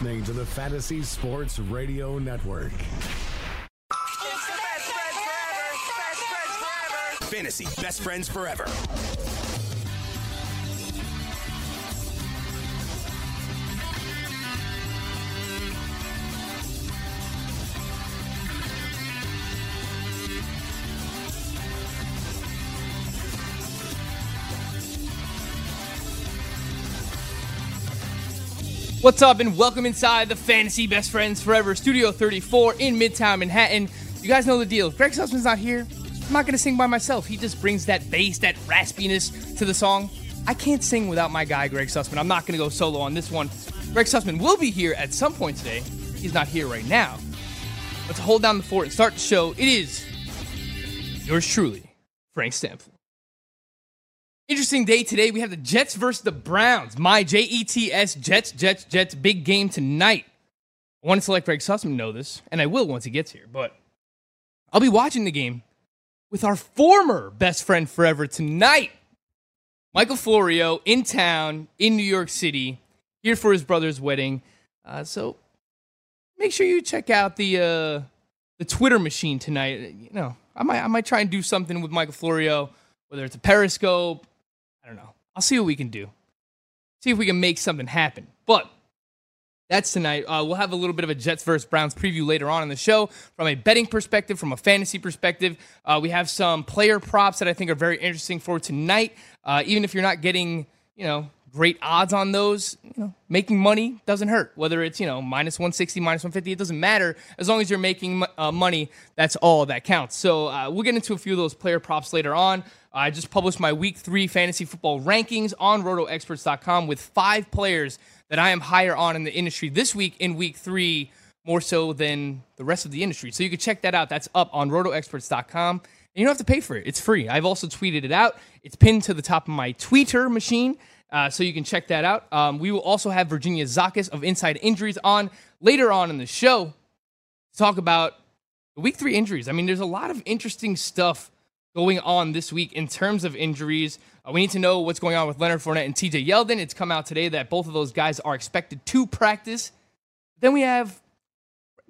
You're listening to the Fantasy Sports Radio Network. Fantasy Best Friends Forever. What's up, and welcome inside the Fantasy Best Friends Forever Studio 34 in Midtown Manhattan. You guys know the deal. Greg Sussman's not here, I'm not gonna sing by myself. He just brings that bass, that raspiness to the song. I can't sing without my guy, Greg Sussman. I'm not gonna go solo on this one. Greg Sussman will be here at some point today. He's not here right now. To hold down the fort and start the show, it is yours truly, Frank Stanfield. Interesting day today. We have the Jets versus the Browns. My J E T S Jets, Jets, Jets, big game tonight. I wanted to let Greg Sussman know this, and I will once he gets here, but I'll be watching the game with our former best friend forever tonight. Michael Florio in town in New York City, here for his brother's wedding. Uh, so make sure you check out the uh, the Twitter machine tonight. You know, I might I might try and do something with Michael Florio, whether it's a Periscope. I don't know. I'll see what we can do. See if we can make something happen. But that's tonight. Uh, we'll have a little bit of a Jets versus Browns preview later on in the show from a betting perspective, from a fantasy perspective. Uh, we have some player props that I think are very interesting for tonight. Uh, even if you're not getting, you know, great odds on those, you know, making money doesn't hurt. Whether it's, you know, minus 160, minus 150, it doesn't matter. As long as you're making uh, money, that's all that counts. So uh, we'll get into a few of those player props later on. I just published my week three fantasy football rankings on rotoexperts.com with five players that I am higher on in the industry this week in week three, more so than the rest of the industry. So you can check that out. That's up on rotoexperts.com. And you don't have to pay for it, it's free. I've also tweeted it out. It's pinned to the top of my Twitter machine. Uh, so you can check that out. Um, we will also have Virginia Zakis of Inside Injuries on later on in the show to talk about the week three injuries. I mean, there's a lot of interesting stuff going on this week in terms of injuries. Uh, we need to know what's going on with Leonard Fournette and TJ Yeldon. It's come out today that both of those guys are expected to practice. Then we have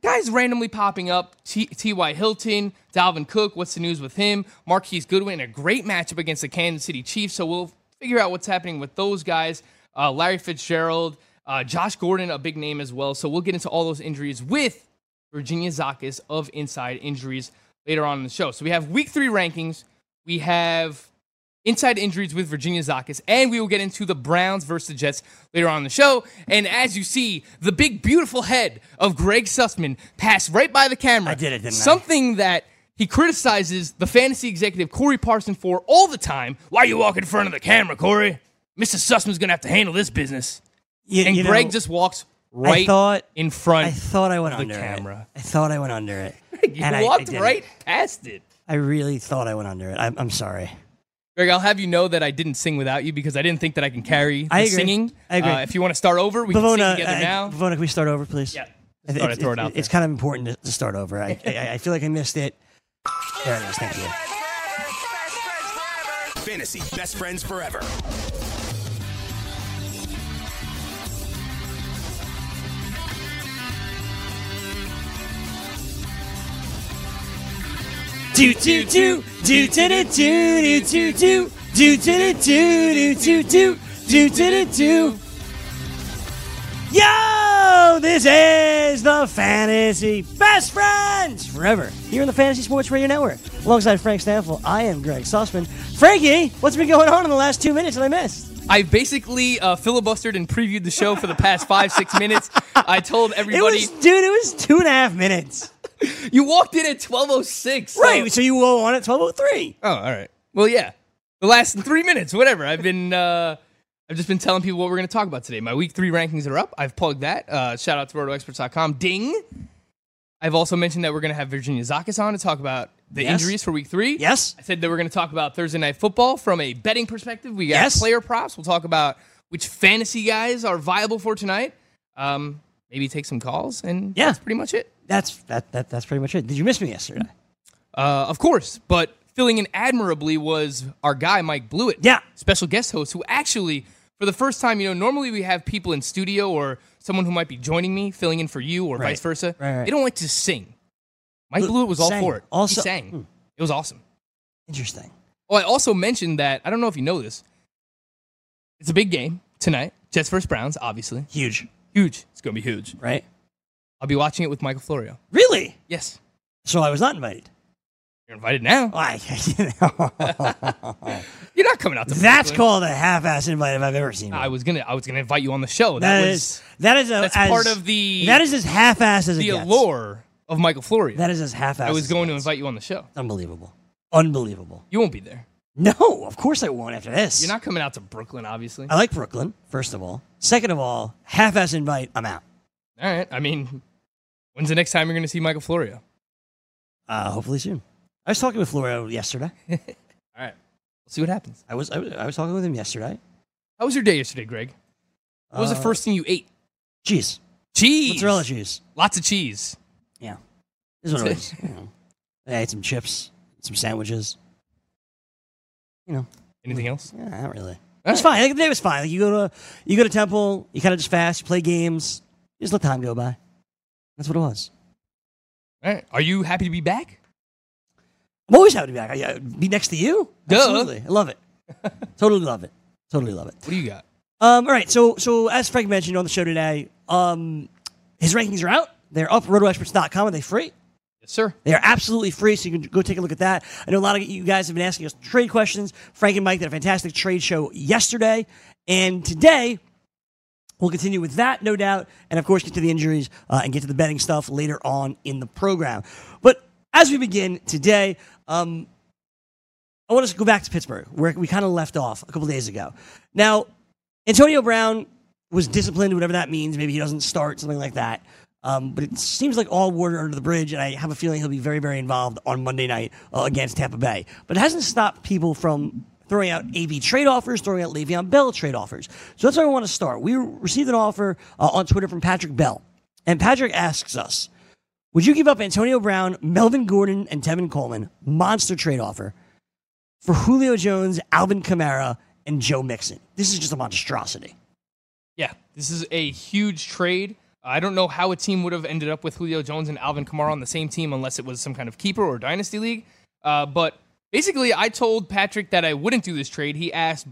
guys randomly popping up T.Y. Hilton, Dalvin Cook. What's the news with him? Marquise Goodwin, a great matchup against the Kansas City Chiefs. So we'll figure out what's happening with those guys. Uh, Larry Fitzgerald, uh, Josh Gordon, a big name as well. So we'll get into all those injuries with Virginia Zakis of Inside Injuries later on in the show. So we have week three rankings. We have inside injuries with Virginia Zakis, and we will get into the Browns versus the Jets later on in the show. And as you see, the big, beautiful head of Greg Sussman passed right by the camera. I did it, didn't I? Something that he criticizes the fantasy executive Corey Parson for all the time. Why are you walking in front of the camera, Corey? Mr. Sussman's going to have to handle this business. You- and you Greg know, just walks right thought- in front I thought I went of the under camera. it. I thought I went under it. You And I- I walked right past it. I really thought I went under it. I'm, I'm sorry. Greg, I'll have you know that I didn't sing without you because I didn't think that I can carry the I agree. singing. I agree. Uh, if you want to start over, we can sing Bavona, together uh, now. Bavona, can we start over, please? Yeah. I Just thought I'd throw it out It's kind of important to, to start over. I, I, I feel like I missed it. There it is. Thank you. Fantasy Best Friends Forever. Do do do do do do do do do do do do do do do do do do. Yo, this is the Fantasy Best Friends Forever here on the Fantasy Sports Radio Network. Alongside Frank Stanfield, I am Greg Sussman. Frankie, what's been going on in the last two minutes that I missed? I basically uh, filibustered and previewed the show for the past five, six minutes. I told It everybody, was, dude, it was two and a half minutes. you walked in at 12.06. so- Right, so you were on at 1203. Oh, all right. Well, yeah. The last three minutes, whatever. I've been uh, I've just been telling people what we're going to talk about today. My week three rankings are up. I've plugged that. Uh, shout out to rotoexperts.com. Ding. I've also mentioned that we're going to have Virginia Zakis on to talk about the Yes. injuries for week three. Yes. I said that we're going to talk about Thursday night football from a betting perspective. We got Yes. player props. We'll talk about which fantasy guys are viable for tonight. Um, maybe take some calls, and Yeah. that's pretty much it. That's that, that that's pretty much it. Did you miss me yesterday? Uh, of course, but filling in admirably was our guy Mike Blewett. Yeah. special guest host who actually, for the first time, you know, normally we have people in studio or someone who might be joining me filling in for you or Right. vice versa. Right, right. They don't like to sing. Mike Look, Blewett was all sang. for it. Also- he sang. Hmm. It was awesome. Interesting. Oh, I also mentioned that I don't know if you know this. It's a big game tonight. Jets versus Browns, obviously. Huge, Huge. It's going to be huge. right? I'll be watching it with Michael Florio. Really? Yes. So I was not invited. You're invited now. Why? you know. You're not coming out to That's Brooklyn. called a half-ass invite if I've ever seen one. I was gonna I was gonna invite you on the show. That, That was is that is a, that's as, part of the- that is as half-ass as it the gets. allure of Michael Florio. That is as half-ass. I was as it going to invite you on the show. Unbelievable. Unbelievable. You won't be there. No, of course I won't after this. You're not coming out to Brooklyn, obviously. I like Brooklyn, first of all. Second of all, half-ass invite, I'm out. All right. I mean, when's the next time you're going to see Michael Florio? Uh, hopefully soon. I was talking with Florio yesterday. All right. We'll see what happens. I was I, was I was talking with him yesterday. How was your day yesterday, Greg? What was the Uh, first thing you ate? Cheese. Cheese. Mozzarella cheese. Lots of cheese. Yeah. This is what it is. You know. I ate some chips, some sandwiches. You know, Anything else? yeah, not really. It was fine. Like, the day was fine. Like, you go to you go to temple, you kind of just fast, you play games, you just let time go by. That's what it was. All right. Are you happy to be back? I'm always happy to be back. I, I- be next to you. Duh. Absolutely, I love it. totally love it. Totally love it. What do you got? Um, all right, so so as Frank mentioned on the show today, um, his rankings are out. They're up. RotoExperts.com. Are they free? Yes, sir. They are absolutely free, so you can go take a look at that. I know a lot of you guys have been asking us trade questions. Frank and Mike did a fantastic trade show yesterday, and today we'll continue with that, no doubt, and of course get to the injuries uh, and get to the betting stuff later on in the program. But as we begin today, um, I want us to go back to Pittsburgh, where we kind of left off a couple days ago. Now, Antonio Brown was disciplined, whatever that means. Maybe he doesn't start, something like that. Um, but it seems like all water under the bridge, and I have a feeling he'll be very, very involved on Monday night uh, against Tampa Bay. But it hasn't stopped people from throwing out AB trade offers, throwing out Le'Veon Bell trade offers. So that's where I want to start. We received an offer uh, on Twitter from Patrick Bell, and Patrick asks us, "Would you give up Antonio Brown, Melvin Gordon, and Tevin Coleman monster trade offer for Julio Jones, Alvin Kamara, and Joe Mixon? This is just a monstrosity." Yeah, this is a huge trade. I don't know how a team would have ended up with Julio Jones and Alvin Kamara on the same team unless it was some kind of keeper or dynasty league. Uh, but basically, I told Patrick that I wouldn't do this trade. He asked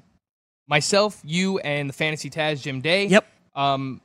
myself, you, and the fantasy Taz Jim Day. Yep. Um,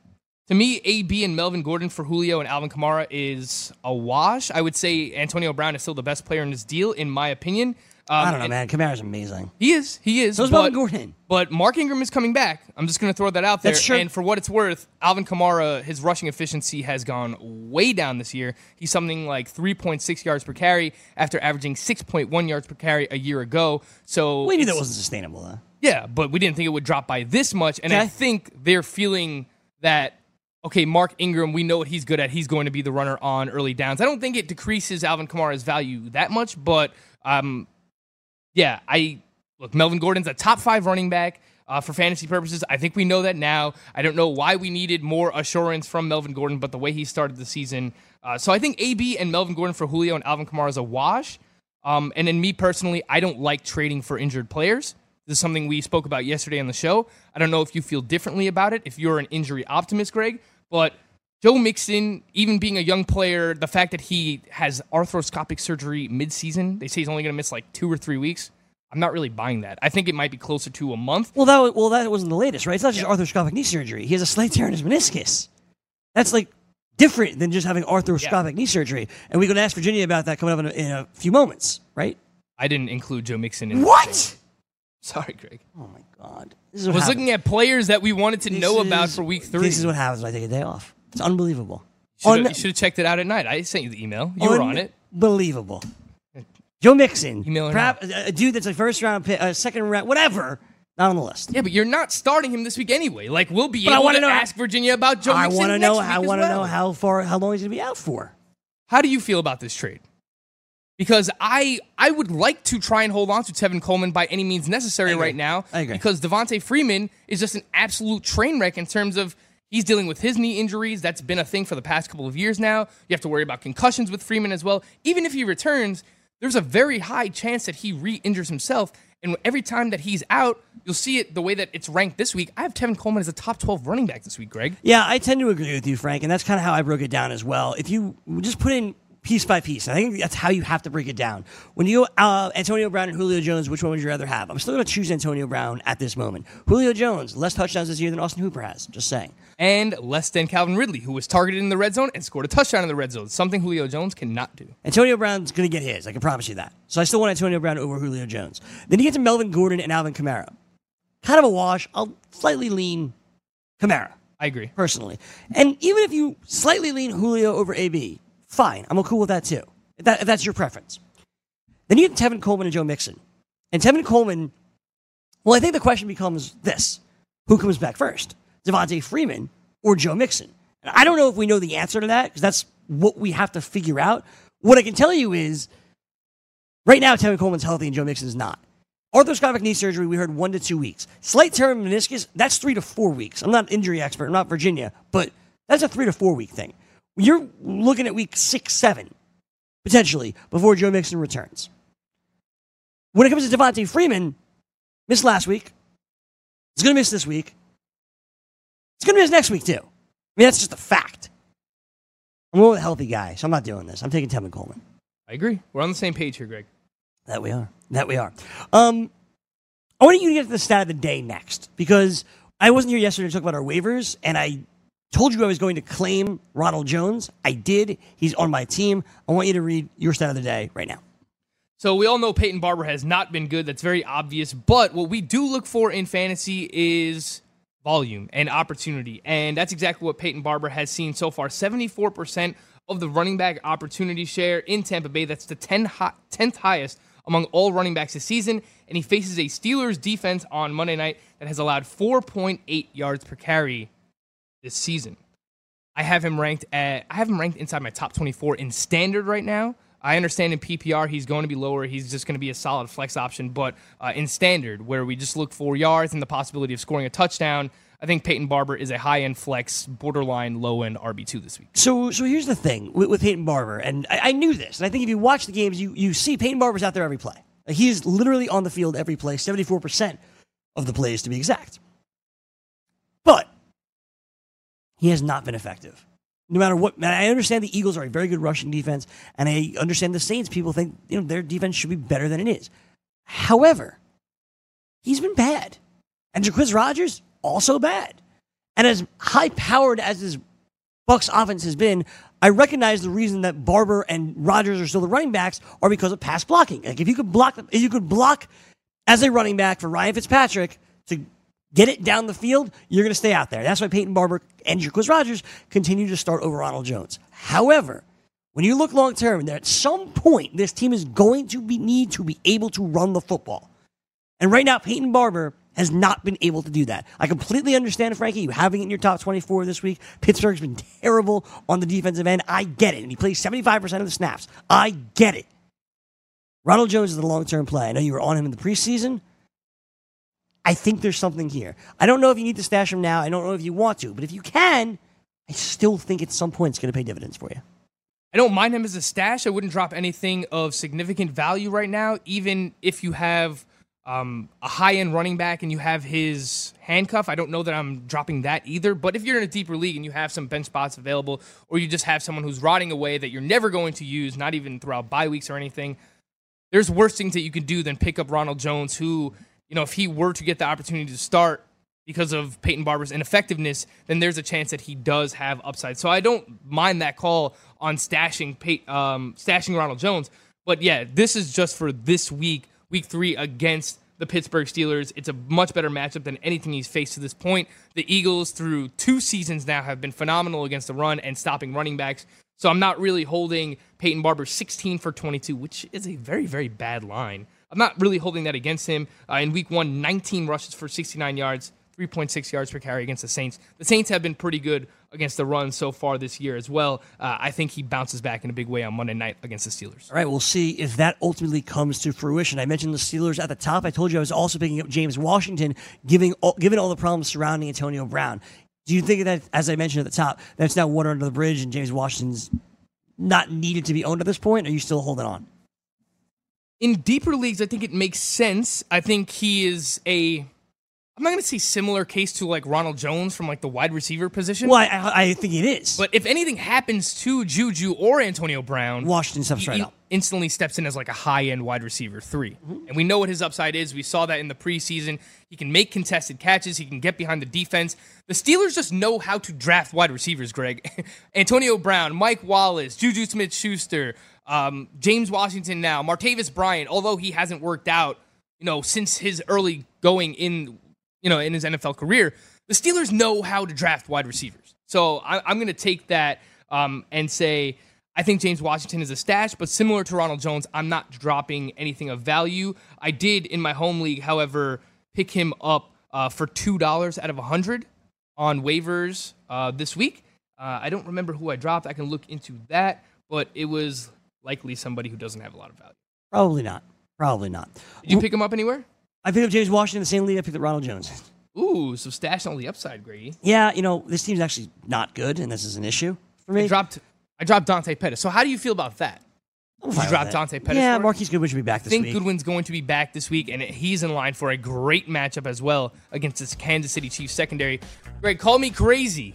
to me, AB and Melvin Gordon for Julio and Alvin Kamara is a wash. I would say Antonio Brown is still the best player in this deal, in my opinion. Um, I don't know, man. Kamara's amazing. He is. He is. So is Melvin Gordon. but Mark Ingram is coming back. I'm just going to throw that out there. That's true. And for what it's worth, Alvin Kamara, his rushing efficiency has gone way down this year. He's something like 3.6 yards per carry after averaging 6.1 yards per carry a year ago. So We knew that wasn't sustainable, though. yeah, but we didn't think it would drop by this much. And I think they're feeling that, okay, Mark Ingram, we know what he's good at. He's going to be the runner on early downs. I don't think it decreases Alvin Kamara's value that much, but um, yeah, I look, Melvin Gordon's a top five running back. Uh, for fantasy purposes, I think we know that now. I don't know why we needed more assurance from Melvin Gordon, but the way he started the season. Uh, so I think AB and Melvin Gordon for Julio and Alvin Kamara is a wash. Um, and then me personally, I don't like trading for injured players. This is something we spoke about yesterday on the show. I don't know if you feel differently about it, if you're an injury optimist, Greg, but Joe Mixon, even being a young player, the fact that he has arthroscopic surgery midseason, they say he's only going to miss like two or three weeks. I'm not really buying that. I think it might be closer to a month. Well, that well that wasn't the latest, right? It's not just arthroscopic knee surgery. He has a slight tear in his meniscus. That's like different than just having arthroscopic knee surgery. And we're going to ask Virginia about that coming up in a, in a few moments, right? I didn't include Joe Mixon in What? Sorry, Greg. Oh my God! This is I was happens. looking at players that we wanted to This know about for week three. This is what happens when I take a day off. It's unbelievable. You should have checked it out at night. I sent you the email. You were on it. Unbelievable. Joe Mixon, Email or perhaps a, dude that's a first round pick, a second round, whatever, Not on the list. Yeah, but you're not starting him this week anyway. Like we'll be But I able wanna to know ask Virginia about Joe I Mixon want to next know. week I as want to well. know how far, how long he's going to be out for. How do you feel about this trade? Because I I would like to try and hold on to Tevin Coleman by any means necessary agree. right now. I agree. Because Devonta Freeman is just an absolute train wreck in terms of he's dealing with his knee injuries. That's been a thing for the past couple of years now. You have to worry about concussions with Freeman as well. Even if he returns, there's a very high chance that he re-injures himself. And every time that he's out, you'll see it the way that it's ranked this week. I have Tevin Coleman as a top 12 running back this week, Greg. Yeah, I tend to agree with you, Frank, and that's kind of how I broke it down as well. If you just put in piece by piece, I think that's how you have to break it down. When you uh, Antonio Brown and Julio Jones, which one would you rather have? I'm still going to choose Antonio Brown at this moment. Julio Jones, less touchdowns this year than Austin Hooper has. Just saying. And less than Calvin Ridley, who was targeted in the red zone and scored a touchdown in the red zone, something Julio Jones cannot do. Antonio Brown's going to get his. I can promise you that. So I still want Antonio Brown over Julio Jones. Then you get to Melvin Gordon and Alvin Kamara. Kind of a wash. I'll slightly lean Kamara. I agree. personally. And even if you slightly lean Julio over AB, fine. I'm cool with that too. If, that, if that's your preference. Then you get Tevin Coleman and Joe Mixon. And Tevin Coleman, well, I think the question becomes this who comes back first? Devonta Freeman or Joe Mixon? And I don't know if we know the answer to that because that's what we have to figure out. What I can tell you is right now, Tevin Coleman's healthy and Joe Mixon is not. Arthroscopic knee surgery, we heard one to two weeks. Slight tear in meniscus, that's three to four weeks. I'm not an injury expert, I'm not Virginia, but that's a three to four week thing. You're looking at week six, seven, potentially, before Joe Mixon returns. When it comes to Devonta Freeman, missed last week. He's going to miss this week. He's going to miss next week, too. I mean, that's just a fact. I'm a healthy guy, so I'm not doing this. I'm taking Tevin Coleman. I agree. We're on the same page here, Greg. That we are. That we are. Um, I want you to get to the stat of the day next because I wasn't here yesterday to talk about our waivers, and I told you I was going to claim Ronald Jones. I did. He's on my team. I want you to read your stat of the day right now. So we all know Peyton Barber has not been good. That's very obvious. But what we do look for in fantasy is volume and opportunity. And that's exactly what Peyton Barber has seen so far. 74% of the running back opportunity share in Tampa Bay. That's the 10 hi- 10th highest among all running backs this season. And he faces a Steelers defense on Monday night that has allowed 4.8 yards per carry this season. I have him ranked at I have him ranked inside my top 24 in standard right now. I understand in PPR he's going to be lower. He's just going to be a solid flex option, but uh, in standard where we just look for yards and the possibility of scoring a touchdown, I think Peyton Barber is a high end flex, borderline low end RB two this week. So, so here's the thing with, with Peyton Barber, and I, I knew this, and I think if you watch the games, you, you see Peyton Barber's out there every play. He is literally on the field every play, 74% of the plays to be exact. But he has not been effective. No matter what, man, I understand the Eagles are a very good rushing defense, and I understand the Saints. People think you know their defense should be better than it is. However, he's been bad, and Jacquizz Rodgers also bad. And as high powered as his Bucs offense has been, I recognize the reason that Barber and Rodgers are still the running backs are because of pass blocking. Like if you could block, if you could block as a running back for Ryan Fitzpatrick to get it down the field, you're going to stay out there. That's why Peyton Barber and Jacquizz Rodgers continue to start over Ronald Jones. However, when you look long term, at some point this team is going to be, need to be able to run the football. And right now, Peyton Barber has not been able to do that. I completely understand, Frankie, you having it in your top 24 this week. Pittsburgh's been terrible on the defensive end. I get it. And he plays 75% of the snaps. I get it. Ronald Jones is the long term play. I know you were on him in the preseason. I think there's something here. I don't know if you need to stash him now. I don't know if you want to. But if you can, I still think at some point it's going to pay dividends for you. I don't mind him as a stash. I wouldn't drop anything of significant value right now, even if you have um, a high end running back and you have his handcuff. I don't know that I'm dropping that either. But if you're in a deeper league and you have some bench spots available, or you just have someone who's rotting away that you're never going to use, not even throughout bye weeks or anything, there's worse things that you can do than pick up Ronald Jones, who, you know, if he were to get the opportunity to start because of Peyton Barber's ineffectiveness, then there's a chance that he does have upside. So I don't mind that call on stashing um, stashing Ronald Jones. But yeah, this is just for this week, week three against the Pittsburgh Steelers. It's a much better matchup than anything he's faced to this point. The Eagles, through two seasons now, have been phenomenal against the run and stopping running backs. So I'm not really holding Peyton Barber 16 for 22, which is a very, very bad line. I'm not really holding that against him. Uh, in week one, 19 rushes for 69 yards, 3.6 yards per carry against the Saints. The Saints have been pretty good against the run so far this year as well. Uh, I think he bounces back in a big way on Monday night against the Steelers. All right, we'll see if that ultimately comes to fruition. I mentioned the Steelers at the top. I told you I was also picking up James Washington, giving all, given all the problems surrounding Antonio Brown. Do you think that, as I mentioned at the top, that's now water under the bridge and James Washington's not needed to be owned at this point? Or are you still holding on? In deeper leagues, I think it makes sense. I think he is a I'm not going to say similar case to like Ronald Jones from like the wide receiver position. Well, I, I think it is. But if anything happens to Juju or Antonio Brown, Washington steps right up. Instantly steps in as like a high end wide receiver 3 mm-hmm. And we know what his upside is. We saw that in the preseason. He can make contested catches, he can get behind the defense. The Steelers just know how to draft wide receivers, Greg. Antonio Brown, Mike Wallace, Juju Smith Schuster, um, James Washington now, Martavis Bryant, although he hasn't worked out, you know, since his early going in you know, in his NFL career, the Steelers know how to draft wide receivers. So I, am going to take that um, and say I think James Washington is a stash, but similar to Ronald Jones, I'm not dropping anything of value. I did in my home league, however, pick him up uh, for two dollars out of a hundred on waivers uh, this week. Uh, I don't remember who I dropped. I can look into that, but it was likely somebody who doesn't have a lot of value. Probably not. Probably not. Did you pick him up anywhere? I picked up James Washington in the same league I picked up Ronald Jones. Ooh, so stash on the upside, Grady. Yeah, you know, this team's actually not good, and this is an issue for me. I dropped I dropped Dante Pettis. So how do you feel about that? You drop Dante Pettis? Yeah, Marquise Goodwin should be back this I think week. Goodwin's going to be back this week, and he's in line for a great matchup as well against this Kansas City Chiefs secondary. Greg, call me crazy.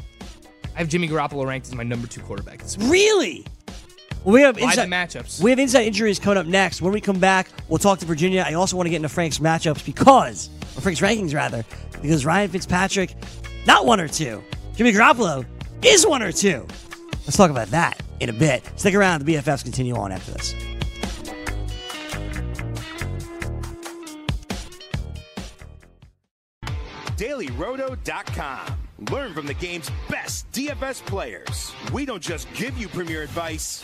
I have Jimmy Garoppolo ranked as my number two quarterback this week. Really? we have inside matchups. We have inside injuries coming up next. When we come back, we'll talk to Virginia. I also want to get into Frank's matchups because, or Frank's rankings rather, because Ryan Fitzpatrick, not one or two. Jimmy Garoppolo is one or two. Let's talk about that in a bit. Stick around. The BFFs continue on after this. DailyRoto.com. Learn from the game's best DFS players. We don't just give you premier advice,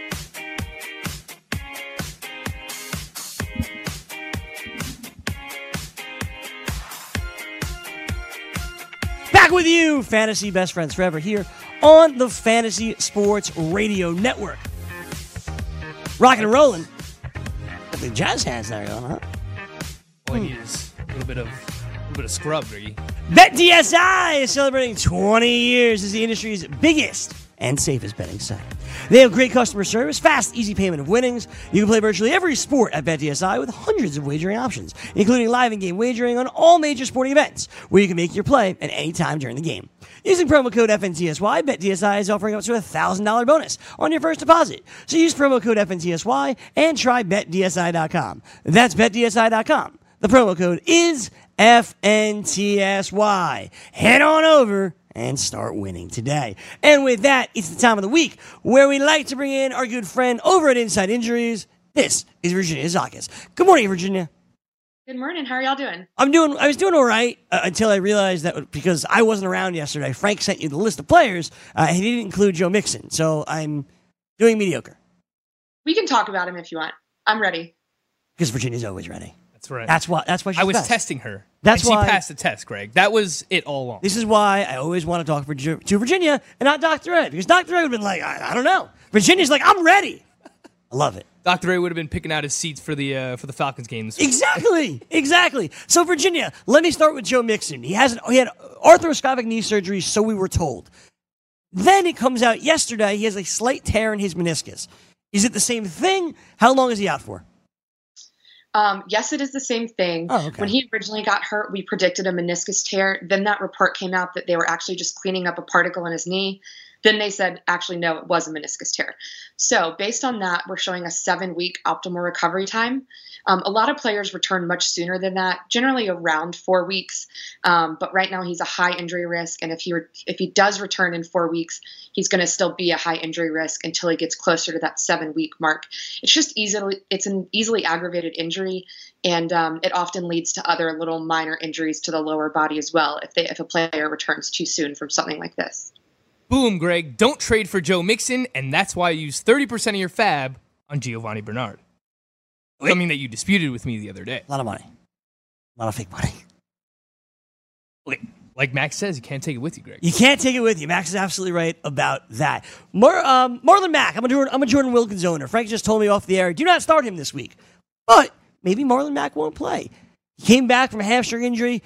Back with you, Fantasy Best Friends Forever, here on the Fantasy Sports Radio Network. Rocking and rolling. The jazz hands there going, huh? All I need is a little bit of a little bit of scrub, Ricky. BetDSI is celebrating 20 years as the industry's biggest and safest betting site. They have great customer service, fast, easy payment of winnings. You can play virtually every sport at BetDSI with hundreds of wagering options, including live and game wagering on all major sporting events, where you can make your play at any time during the game. Using promo code FNTSY, BetDSI is offering up to a $1,000 bonus on your first deposit. So use promo code FNTSY and try BetDSI.com. That's BetDSI.com. The promo code is FNTSY. Head on over and start winning today. And with that, it's the time of the week where we like to bring in our good friend over at Inside Injuries. This is Virginia Zakis. Good morning, Virginia. Good morning. How are y'all doing? I'm doing. I was doing all right uh, until I realized that because I wasn't around yesterday, Frank sent you the list of players, uh, he didn't include Joe Mixon. So I'm doing mediocre. We can talk about him if you want. I'm ready. Because Virginia's always ready. That's right. That's why. That's why I was best. testing her. That's and why she passed the test, Greg. That was it all along. This is why I always want to talk for, to Virginia and not Dr. Ed because Dr. Ed would have been like, I, I don't know. Virginia's like, I'm ready. I love it. Dr. A would have been picking out his seats for the uh, for the Falcons games. Exactly, exactly. So Virginia, let me start with Joe Mixon. He has an, he had arthroscopic knee surgery, so we were told. Then it comes out yesterday he has a slight tear in his meniscus. Is it the same thing? How long is he out for? Um, yes, it is the same thing. Oh, okay. When he originally got hurt, we predicted a meniscus tear. Then that report came out that they were actually just cleaning up a particle in his knee. Then they said, actually, no, it was a meniscus tear. So, based on that, we're showing a seven week optimal recovery time. Um, a lot of players return much sooner than that, generally around four weeks. Um, but right now, he's a high injury risk, and if he re- if he does return in four weeks, he's going to still be a high injury risk until he gets closer to that seven week mark. It's just easily it's an easily aggravated injury, and um, it often leads to other little minor injuries to the lower body as well if they if a player returns too soon from something like this. Boom, Greg. Don't trade for Joe Mixon, and that's why you use 30% of your FAAB on Giovani Bernard. Something that you disputed with me the other day. A lot of money. A lot of fake money. Like, like Max says, you can't take it with you, Greg. You can't take it with you. Max is absolutely right about that. Mar- um, Marlon Mack, I'm a, Jordan, I'm a Jordan Wilkins owner. Frank just told me off the air, do not start him this week. But maybe Marlon Mack won't play. He came back from a hamstring injury,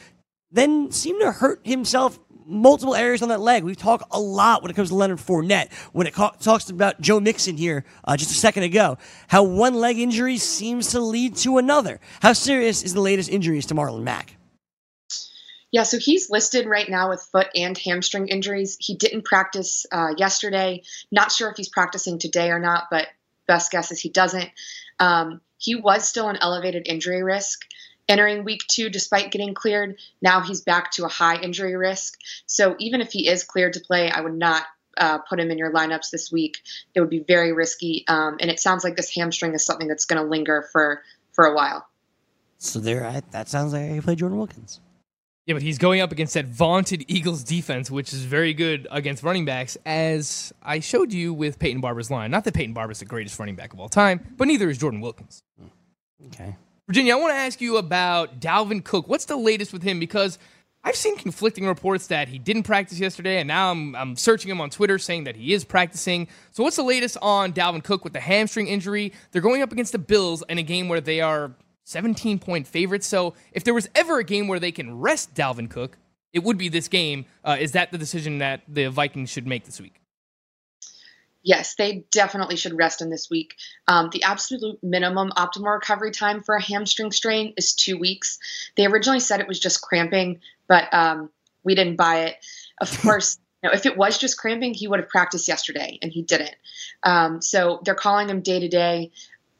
then seemed to hurt himself multiple areas on that leg. We've talked a lot when it comes to Leonard Fournette. When it ca- talks about Joe Mixon here uh, just a second ago, how one leg injury seems to lead to another. How serious is the latest injuries to Marlon Mack? Yeah, so he's listed right now with foot and hamstring injuries. He didn't practice uh, yesterday. Not sure if he's practicing today or not, but best guess is he doesn't. Um, he was still an elevated injury risk entering week two despite getting cleared. Now he's back to a high injury risk. So even if he is cleared to play, I would not uh, put him in your lineups this week. It would be very risky. Um, and it sounds like this hamstring is something that's going to linger for for a while. So there, I, that sounds like I play Jordan Wilkins. Yeah, but he's going up against that vaunted Eagles defense, which is very good against running backs, as I showed you with Peyton Barber's line. Not that Peyton Barber's the greatest running back of all time, but neither is Jordan Wilkins. Okay. Virginia, I want to ask you about Dalvin Cook. What's the latest with him? Because I've seen conflicting reports that he didn't practice yesterday, and now I'm, I'm searching him on Twitter saying that he is practicing. So, what's the latest on Dalvin Cook with the hamstring injury? They're going up against the Bills in a game where they are 17 point favorites. So, if there was ever a game where they can rest Dalvin Cook, it would be this game. Uh, is that the decision that the Vikings should make this week? Yes, they definitely should rest in this week. Um, the absolute minimum optimal recovery time for a hamstring strain is two weeks. They originally said it was just cramping, but um, we didn't buy it. Of course, you know, if it was just cramping, he would have practiced yesterday, and he didn't. Um, so they're calling him day to day.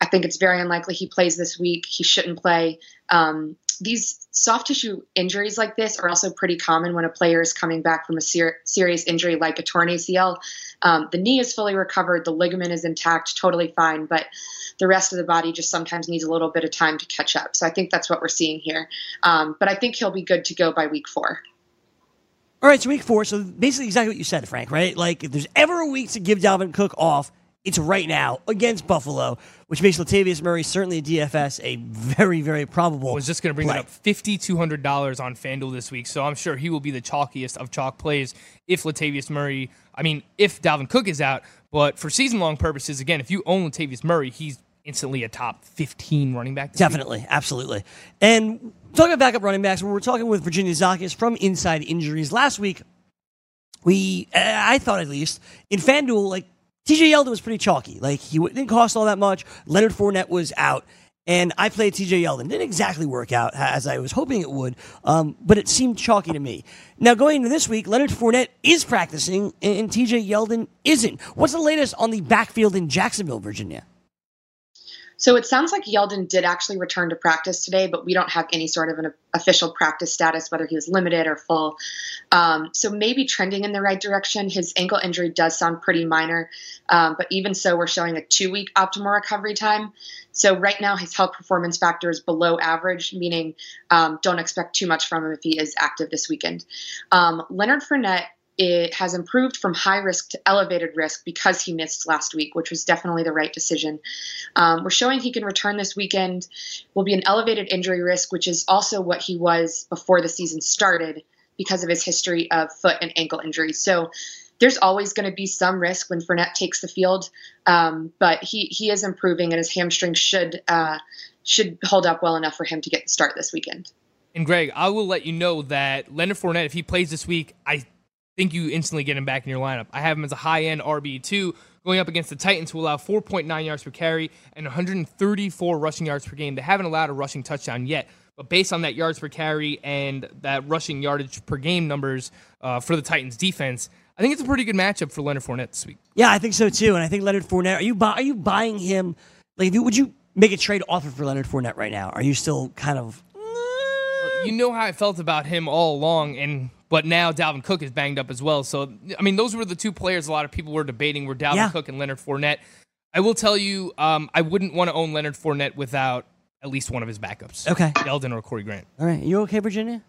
I think it's very unlikely he plays this week. He shouldn't play. Um, these soft tissue injuries like this are also pretty common when a player is coming back from a ser- serious injury like a torn ACL. Um, the knee is fully recovered, the ligament is intact, totally fine, but the rest of the body just sometimes needs a little bit of time to catch up. So I think that's what we're seeing here. Um, but I think he'll be good to go by week four. All right, so week four. So basically, exactly what you said, Frank. Right? Like, if there's ever a week to give Dalvin Cook off, it's right now against Buffalo, which makes Latavius Murray certainly a DFS a very, very probable. I was just going to bring play. it up $5,200 on FanDuel this week, so I'm sure he will be the chalkiest of chalk plays if Latavius Murray, I mean, if Dalvin Cook is out. But for season long purposes, again, if you own Latavius Murray, he's instantly a top 15 running back. this week. Definitely, absolutely. And talking about backup running backs, we were talking with Virginia Zakis from Inside Injuries last week. We, I thought at least, in FanDuel, like TJ Yeldon was pretty chalky. Like he didn't cost all that much. Leonard Fournette was out. And I played TJ Yeldon. Didn't exactly work out as I was hoping it would, um, but it seemed chalky to me. Now, going into this week, Leonard Fournette is practicing and, and TJ Yeldon isn't. What's the latest on the backfield in Jacksonville, Virginia? So it sounds like Yeldon did actually return to practice today, but we don't have any sort of an official practice status, whether he was limited or full. Um, so maybe trending in the right direction. His ankle injury does sound pretty minor, um, but even so, we're showing a two week optimal recovery time. So right now, his health performance factor is below average, meaning um, don't expect too much from him if he is active this weekend. Um, Leonard Fournette it has improved from high risk to elevated risk because he missed last week, which was definitely the right decision. Um, we're showing he can return this weekend, will be an elevated injury risk, which is also what he was before the season started because of his history of foot and ankle injuries. So there's always going to be some risk when Fournette takes the field, um, but he he is improving, and his hamstring should uh, should hold up well enough for him to get the start this weekend. And Greg, I will let you know that Leonard Fournette, if he plays this week, I think you instantly get him back in your lineup. I have him as a high end RB2 going up against the Titans, who allow 4.9 yards per carry and 134 rushing yards per game. They haven't allowed a rushing touchdown yet, but based on that yards per carry and that rushing yardage per game numbers uh, for the Titans defense, I think it's a pretty good matchup for Leonard Fournette this week. Yeah, I think so too. And I think Leonard Fournette. Are you buy, are you buying him? Like, would you make a trade offer for Leonard Fournette right now? Are you still kind of? You know how I felt about him all along, and but now Dalvin Cook is banged up as well. So I mean, those were the two players a lot of people were debating were Dalvin Yeah. Cook and Leonard Fournette. I will tell you, um, I wouldn't want to own Leonard Fournette without at least one of his backups. Okay. Yeldon or Corey Grant. All right, you okay, Virginia?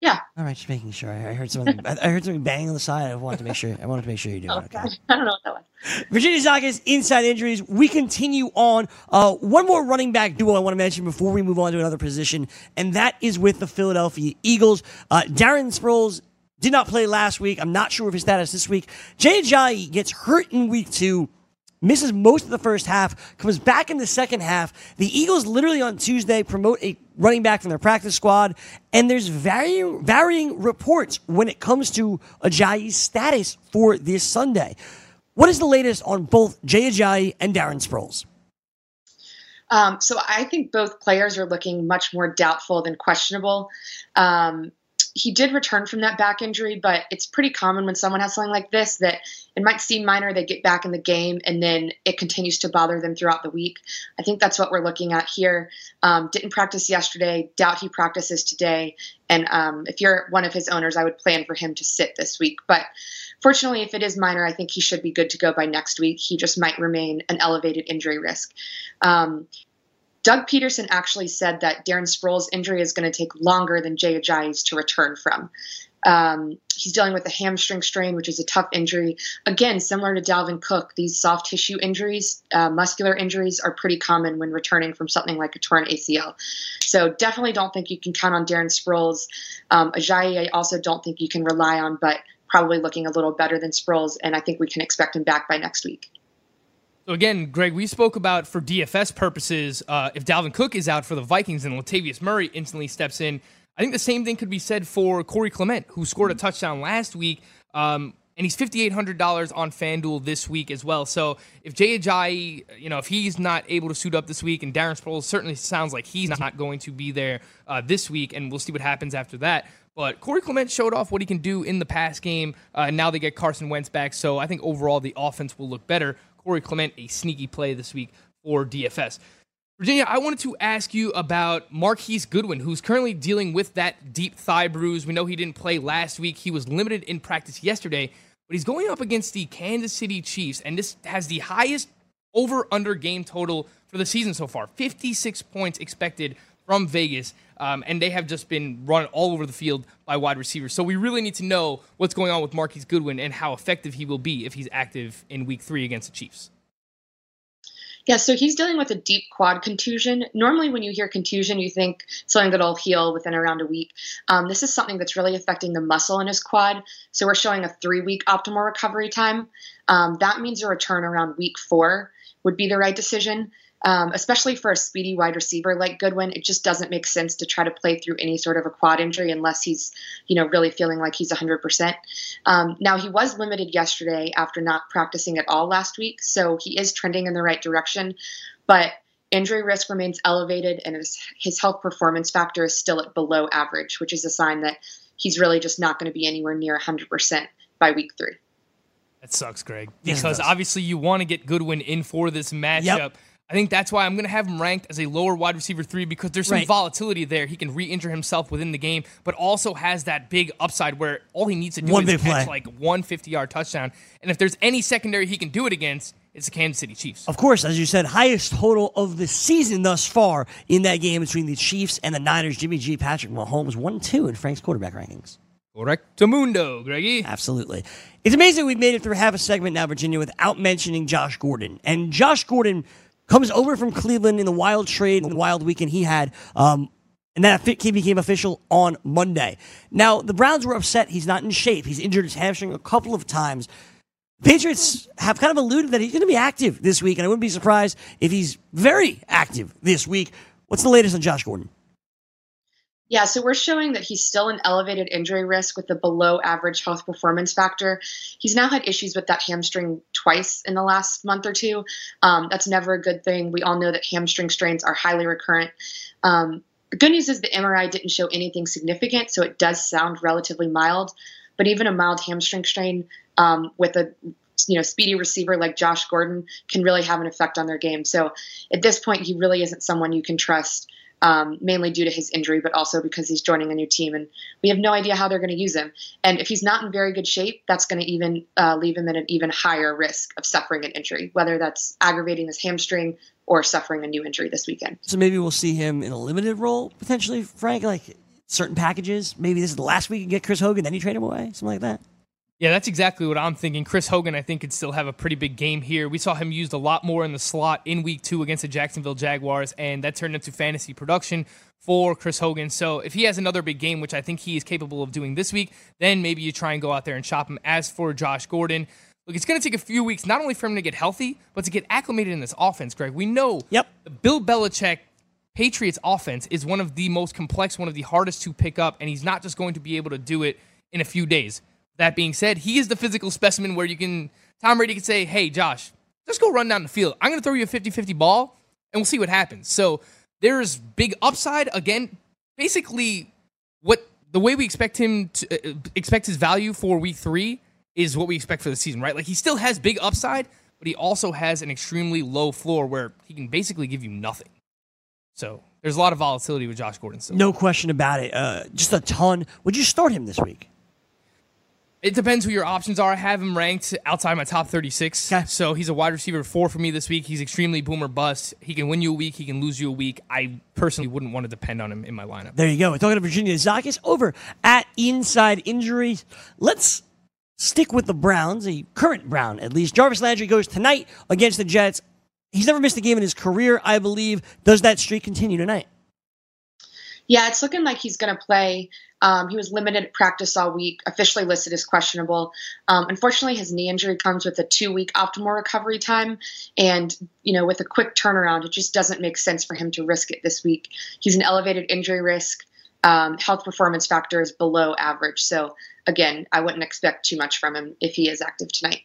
Yeah. All right, just making sure. I I heard something. I I heard something banging on the side. I wanted to make sure. I wanted to make sure you do. Oh, okay. God. I don't know what that was. Virginia Zakis inside injuries. We continue on. Uh, one more running back duo I want to mention before we move on to another position, and that is with the Philadelphia Eagles. Uh, Darren Sproles did not play last week. I'm not sure of his status this week. Jay Ajayi gets hurt in week two. Misses most of the first half, comes back in the second half. The Eagles literally on Tuesday promote a running back from their practice squad, and there's varying, varying reports when it comes to Ajayi's status for this Sunday. What is the latest on both Jay Ajayi and Darren Sproles? Um, so I think both players are looking much more doubtful than questionable. Um, he did return from that back injury, but it's pretty common when someone has something like this that it might seem minor, they get back in the game, and then it continues to bother them throughout the week. I think that's what we're looking at here. Um, didn't practice yesterday, doubt he practices today. And um, if you're one of his owners, I would plan for him to sit this week. But fortunately, if it is minor, I think he should be good to go by next week. He just might remain an elevated injury risk. Um, Doug Pederson actually said that Darren Sproles' injury is going to take longer than Jay Ajayi's to return from. Um, he's dealing with a hamstring strain, which is a tough injury. Again, similar to Dalvin Cook, these soft tissue injuries, uh, muscular injuries, are pretty common when returning from something like a torn ACL. So definitely don't think you can count on Darren Sproles. Um, Ajayi, I also don't think you can rely on, but probably looking a little better than Sproles, and I think we can expect him back by next week. So again, Greg, we spoke about for DFS purposes, uh, if Dalvin Cook is out for the Vikings and Latavius Murray instantly steps in, I think the same thing could be said for Corey Clement, who scored a touchdown last week. Um, and he's fifty eight hundred dollars on FanDuel this week as well. So if Jay Ajayi, you know, if he's not able to suit up this week, and Darren Sproles certainly sounds like he's not going to be there uh, this week, and we'll see what happens after that. But Corey Clement showed off what he can do in the pass game. Uh, and now they get Carson Wentz back, so I think overall the offense will look better. Corey Clement, a sneaky play this week for DFS. Virginia, I wanted to ask you about Marquise Goodwin, who's currently dealing with that deep thigh bruise. We know he didn't play last week. He was limited in practice yesterday, but he's going up against the Kansas City Chiefs, and this has the highest over under game total for the season so far 56 points expected from Vegas. Um, and they have just been run all over the field by wide receivers. So we really need to know what's going on with Marquise Goodwin and how effective he will be if he's active in week three against the Chiefs. Yeah, so he's dealing with a deep quad contusion. Normally, when you hear contusion, you think something that'll heal within around a week. Um, this is something that's really affecting the muscle in his quad. So we're showing a three week optimal recovery time. Um, that means a return around week four would be the right decision. Um, especially for a speedy wide receiver like Goodwin, it just doesn't make sense to try to play through any sort of a quad injury unless he's, you know, really feeling like he's 100%. Um, now he was limited yesterday after not practicing at all last week, so he is trending in the right direction, but injury risk remains elevated and his, his health performance factor is still at below average, which is a sign that he's really just not going to be anywhere near 100% by week three. That sucks, Greg. Because does. obviously you want to get Goodwin in for this matchup. Yep. I think that's why I'm going to have him ranked as a lower wide receiver three because there's some Right. volatility there. He can re-injure himself within the game, but also has that big upside where all he needs to do One is catch play. like one 50-yard touchdown. And if there's any secondary he can do it against, it's the Kansas City Chiefs. Of course, as you said, highest total of the season thus far in that game between the Chiefs and the Niners. Jimmy G. Patrick Mahomes, 1 2 in Frank's quarterback rankings. Correctamundo, Greggy. Absolutely. It's amazing we've made it through half a segment now, Virginia, without mentioning Josh Gordon. And Josh Gordon comes over from Cleveland in the wild trade, the wild weekend he had. Um, and that became official on Monday. Now, the Browns were upset. He's not in shape. He's injured his hamstring a couple of times. Patriots have kind of alluded that he's going to be active this week, and I wouldn't be surprised if he's very active this week. What's the latest on Josh Gordon? Yeah, so we're showing that he's still an elevated injury risk with a below average health performance factor. He's now had issues with that hamstring twice in the last month or two. Um, that's never a good thing. We all know that hamstring strains are highly recurrent. Um, the good news is the MRI didn't show anything significant, so it does sound relatively mild. but even a mild hamstring strain um, with a you know speedy receiver like Josh Gordon can really have an effect on their game. So at this point, he really isn't someone you can trust. Um, mainly due to his injury, but also because he's joining a new team, and we have no idea how they're going to use him. And if he's not in very good shape, that's going to even uh, leave him in an even higher risk of suffering an injury, whether that's aggravating his hamstring or suffering a new injury this weekend. So maybe we'll see him in a limited role potentially, Frank, like certain packages. Maybe this is the last week you get Chris Hogan, then you trade him away, something like that. Yeah, that's exactly what I'm thinking. Chris Hogan, I think, could still have a pretty big game here. We saw him used a lot more in the slot in week two against the Jacksonville Jaguars, and that turned into fantasy production for Chris Hogan. So if he has another big game, which I think he is capable of doing this week, then maybe you try and go out there and shop him. As for Josh Gordon, look, it's going to take a few weeks, not only for him to get healthy, but to get acclimated in this offense, Greg. We know yep. Bill Belichick Patriots offense is one of the most complex, one of the hardest to pick up, and he's not just going to be able to do it in a few days. That being said, he is the physical specimen where you can, Tom Brady can say, hey, Josh, just go run down the field. I'm going to throw you a 50 50 ball, and we'll see what happens. So there's big upside. Again, basically, what the way we expect him to uh, expect his value for week three is what we expect for the season, right? Like he still has big upside, but he also has an extremely low floor where he can basically give you nothing. So there's a lot of volatility with Josh Gordon. Still. No question about it. Uh, just a ton. Would you start him this week? It depends who your options are. I have him ranked outside my top 36. Okay. So he's a wide receiver four for me this week. He's extremely boomer bust. He can win you a week. He can lose you a week. I personally wouldn't want to depend on him in my lineup. There you go. We're talking to Virginia Zakis over at Inside Injuries. Let's stick with the Browns, the current Brown at least. Jarvis Landry goes tonight against the Jets. He's never missed a game in his career, I believe. Does that streak continue tonight? Yeah, it's looking like he's going to play. Um, he was limited practice all week, officially listed as questionable. Um, unfortunately, his knee injury comes with a two-week optimal recovery time, and you know, with a quick turnaround, it just doesn't make sense for him to risk it this week. He's an elevated injury risk. Um, health performance factor is below average, so again, I wouldn't expect too much from him if he is active tonight.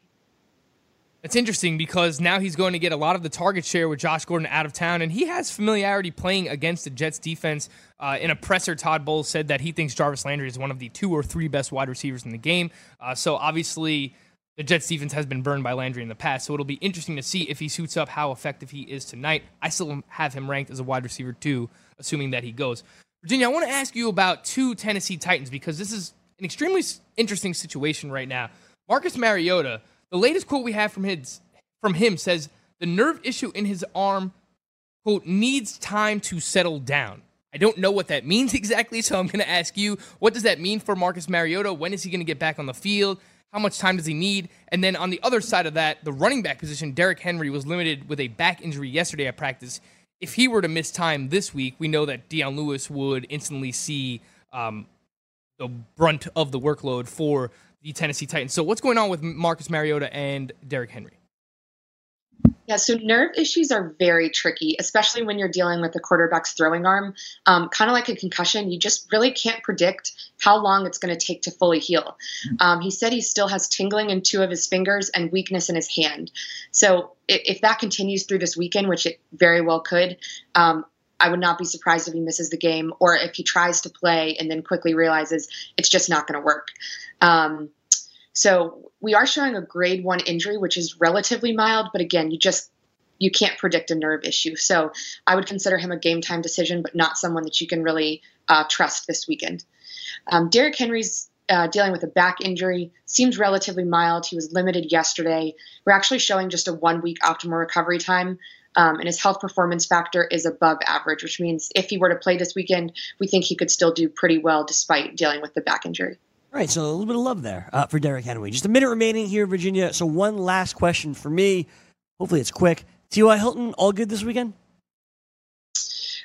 It's interesting because now he's going to get a lot of the target share with Josh Gordon out of town, and he has familiarity playing against the Jets defense. Uh, in a presser, Todd Bowles said that he thinks Jarvis Landry is one of the two or three best wide receivers in the game. Uh, so obviously, the Jets defense has been burned by Landry in the past, so it'll be interesting to see if he suits up how effective he is tonight. I still have him ranked as a wide receiver too, assuming that he goes. Virginia, I want to ask you about two Tennessee Titans because this is an extremely interesting situation right now. Marcus Mariota the latest quote we have from his from him says the nerve issue in his arm quote needs time to settle down. I don't know what that means exactly, so I'm going to ask you, what does that mean for Marcus Mariota? When is he going to get back on the field? How much time does he need? And then on the other side of that, the running back position, Derrick Henry was limited with a back injury yesterday at practice. If he were to miss time this week, we know that Dion Lewis would instantly see um, the brunt of the workload for the Tennessee Titans. So what's going on with Marcus Mariota and Derrick Henry? Yeah, so nerve issues are very tricky, especially when you're dealing with the quarterback's throwing arm. Um, kind of like a concussion, you just really can't predict how long it's going to take to fully heal. Um, he said he still has tingling in two of his fingers and weakness in his hand. So if, if that continues through this weekend, which it very well could, um, I would not be surprised if he misses the game or if he tries to play and then quickly realizes it's just not going to work. Um, so we are showing a grade one injury, which is relatively mild, but again, you just you can't predict a nerve issue. So I would consider him a game time decision, but not someone that you can really uh, trust this weekend. Um, Derrick Henry's uh, dealing with a back injury, seems relatively mild. He was limited yesterday. We're actually showing just a one week optimal recovery time. Um, and his health performance factor is above average, which means if he were to play this weekend, we think he could still do pretty well despite dealing with the back injury. All right, so a little bit of love there uh, for Derrick Henry. Just a minute remaining here, Virginia. So one last question for me. Hopefully it's quick. T.Y. Hilton, all good this weekend?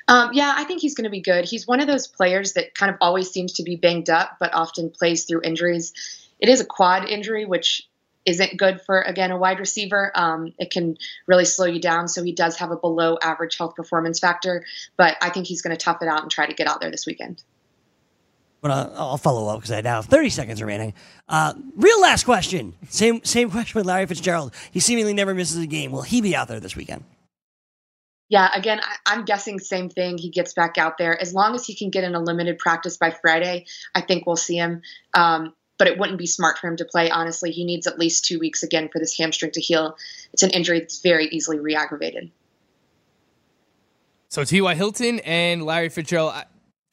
Um, yeah, I think he's going to be good. He's one of those players that kind of always seems to be banged up, but often plays through injuries. It is a quad injury, which isn't good for again a wide receiver. Um, it can really slow you down. So he does have a below average health performance factor, but I think he's going to tough it out and try to get out there this weekend but uh, I'll follow up because I now have 30 seconds remaining. Uh, real last question. Same same question with Larry Fitzgerald. He seemingly never misses a game. Will he be out there this weekend? Yeah, again, I, am guessing same thing. He gets back out there as long as he can get in a limited practice by Friday. I think we'll see him. Um, but it wouldn't be smart for him to play. Honestly, he needs at least two weeks again for this hamstring to heal. It's an injury that's very easily re-aggravated. So T.Y. Hilton and Larry Fitzgerald.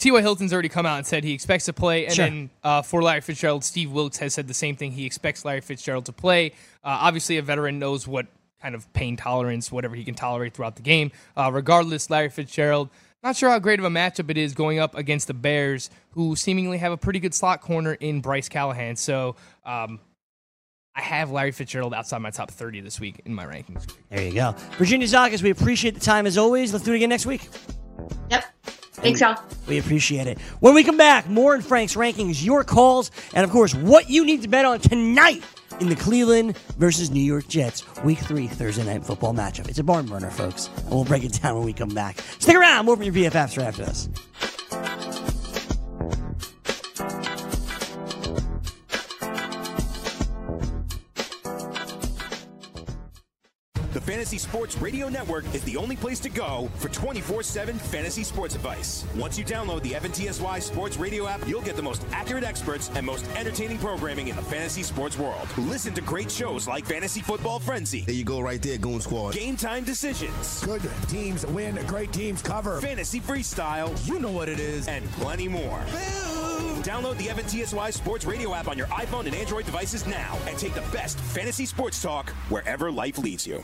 T.Y. Hilton's already come out and said he expects to play, and Sure. then uh, for Larry Fitzgerald, Steve Wilks has said the same thing. He expects Larry Fitzgerald to play. Uh, obviously, a veteran knows what kind of pain tolerance, whatever he can tolerate throughout the game. Uh, regardless, Larry Fitzgerald, not sure how great of a matchup it is going up against the Bears, who seemingly have a pretty good slot corner in Bryce Callahan. So um, I have Larry Fitzgerald outside my top 30 this week in my rankings. There you go. Virginia Zakis, we appreciate the time as always. Let's do it again next week. Yep. Thanks, y'all. We appreciate it. When we come back, more in Frank's rankings, your calls, and of course, what you need to bet on tonight in the Cleveland versus New York Jets Week 3 Thursday night football matchup. It's a barn burner, folks, and we'll break it down when we come back. Stick around. More from your BFFs right after this. Fantasy Sports Radio Network is the only place to go for 24 7 fantasy sports advice. Once you download the FNTSY Sports Radio app, you'll get the most accurate experts and most entertaining programming in the fantasy sports world. Listen to great shows like Fantasy Football Frenzy, There you go, right there, Goon Squad. Game Time Decisions, Good teams win, great teams cover. Fantasy Freestyle, You know what it is. and plenty more. Download the FNTSY Sports Radio app on your iPhone and Android devices now and take the best fantasy sports talk wherever life leads you.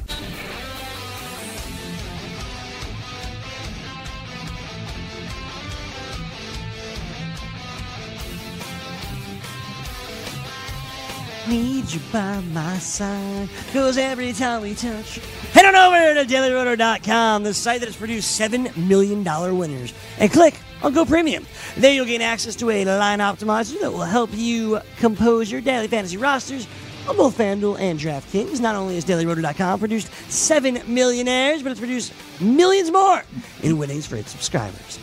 Need you by my side. Cause every time we touch. Head on over to dailyroto.com, the site that has produced $7 million winners, and click on Go Premium. There you'll gain access to a line optimizer that will help you compose your daily fantasy rosters on both FanDuel and DraftKings. Not only has dailyroto.com produced 7 millionaires, but it's produced millions more in winnings for its subscribers.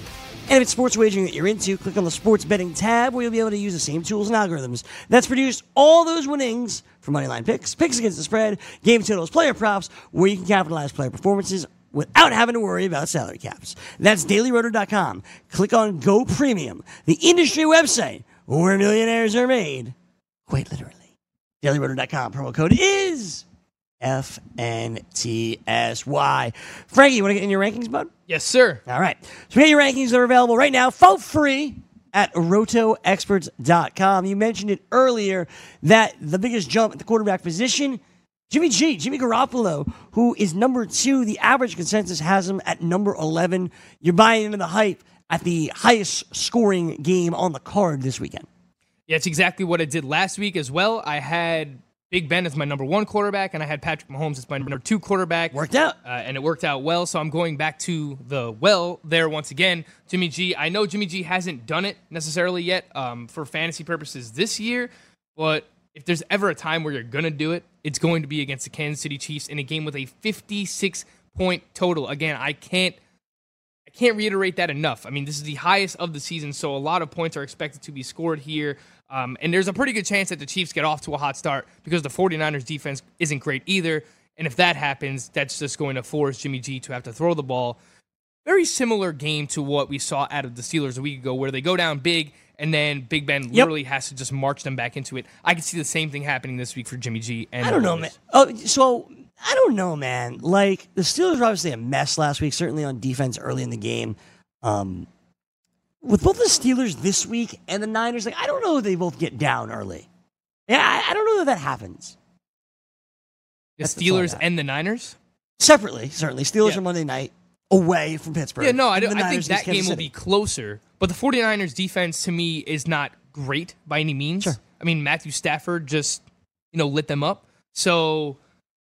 And if it's sports wagering that you're into, click on the sports betting tab where you'll be able to use the same tools and algorithms that's produced all those winnings for moneyline picks, picks against the spread, game totals, player props, where you can capitalize player performances without having to worry about salary caps. That's dailyroto.com. Click on Go Premium, the industry website where millionaires are made, quite literally. dailyroto.com. Promo code is FNTSY. Frankie, you want to get in your rankings, bud? Yes, sir. All right. So we got your rankings that are available right now for free at rotoexperts.com. You mentioned it earlier that the biggest jump at the quarterback position, Jimmy G, Jimmy Garoppolo, who is number two. The average consensus has him at number 11. You're buying into the hype at the highest scoring game on the card this weekend. Yeah, it's exactly what I did last week as well. I had Big Ben as my number one quarterback, and I had Patrick Mahomes as my number two quarterback. Worked out. Uh, and it worked out well. So I'm going back to the well there once again. Jimmy G. I know Jimmy G hasn't done it necessarily yet um, for fantasy purposes this year, but if there's ever a time where you're going to do it, it's going to be against the Kansas City Chiefs in a game with a 56 point total. Again, I can't. I can't reiterate that enough. I mean, this is the highest of the season, so a lot of points are expected to be scored here. Um, and there's a pretty good chance that the Chiefs get off to a hot start because the 49ers defense isn't great either. And if that happens, that's just going to force Jimmy G to have to throw the ball. Very similar game to what we saw out of the Steelers a week ago, where they go down big and then Big Ben literally has to just march them back into it. I could see the same thing happening this week for Jimmy G. And I don't know, man. Oh, so I don't know, man. Like the Steelers were obviously a mess last week, certainly on defense early in the game. Um, with both the Steelers this week and the Niners, like I don't know if they both get down early. Yeah, I, I don't know that that happens The That's- that's all I Steelers and the Niners. separately. Certainly, Steelers Yeah. are Monday night away from Pittsburgh. Yeah, no, I, don't, I think that game will be closer. But the 49ers defense to me is not great by any means. Sure. I mean, Matthew Stafford just, you know, lit them up. So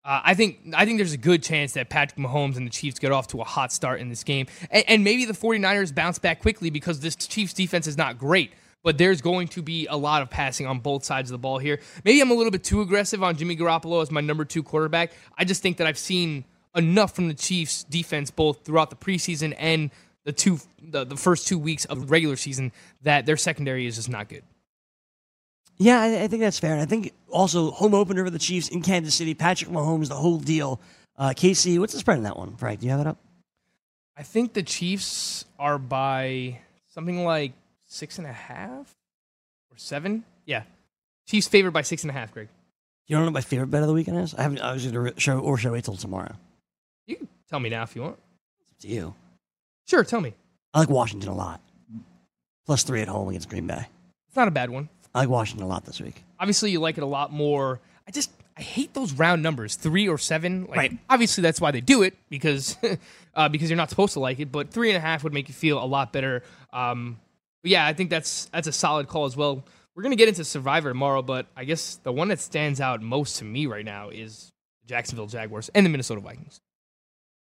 uh, I think I think there's a good chance that Patrick Mahomes and the Chiefs get off to a hot start in this game. And, and maybe the 49ers bounce back quickly because this Chiefs defense is not great. But there's going to be a lot of passing on both sides of the ball here. Maybe I'm a little bit too aggressive on Jimmy Garoppolo as my number two quarterback. I just think that I've seen enough from the Chiefs defense both throughout the preseason and the two the, the first two weeks of the regular season that their secondary is just not good. Yeah, I, I think that's fair. And I think also home opener for the Chiefs in Kansas City. Patrick Mahomes, the whole deal. Uh, KC, what's the spread in that one, Frank? Do you have it up? I think the Chiefs are by something like six and a half or seven. Yeah, Chiefs favored by six and a half, Greg. You don't know what my favorite bet of the weekend is? I haven't. I was going to show or show wait till tomorrow. Tell me now if you want. It's to you. Sure, tell me. I like Washington a lot. Plus three at home against Green Bay. It's not a bad one. I like Washington a lot this week. Obviously, you like it a lot more. I just I hate those round numbers, three or seven. Like, Right. Obviously, that's why they do it because uh, because you're not supposed to like it. But three and a half would make you feel a lot better. Um, yeah, I think that's that's a solid call as well. We're gonna get into Survivor tomorrow, but I guess the one that stands out most to me right now is Jacksonville Jaguars and the Minnesota Vikings.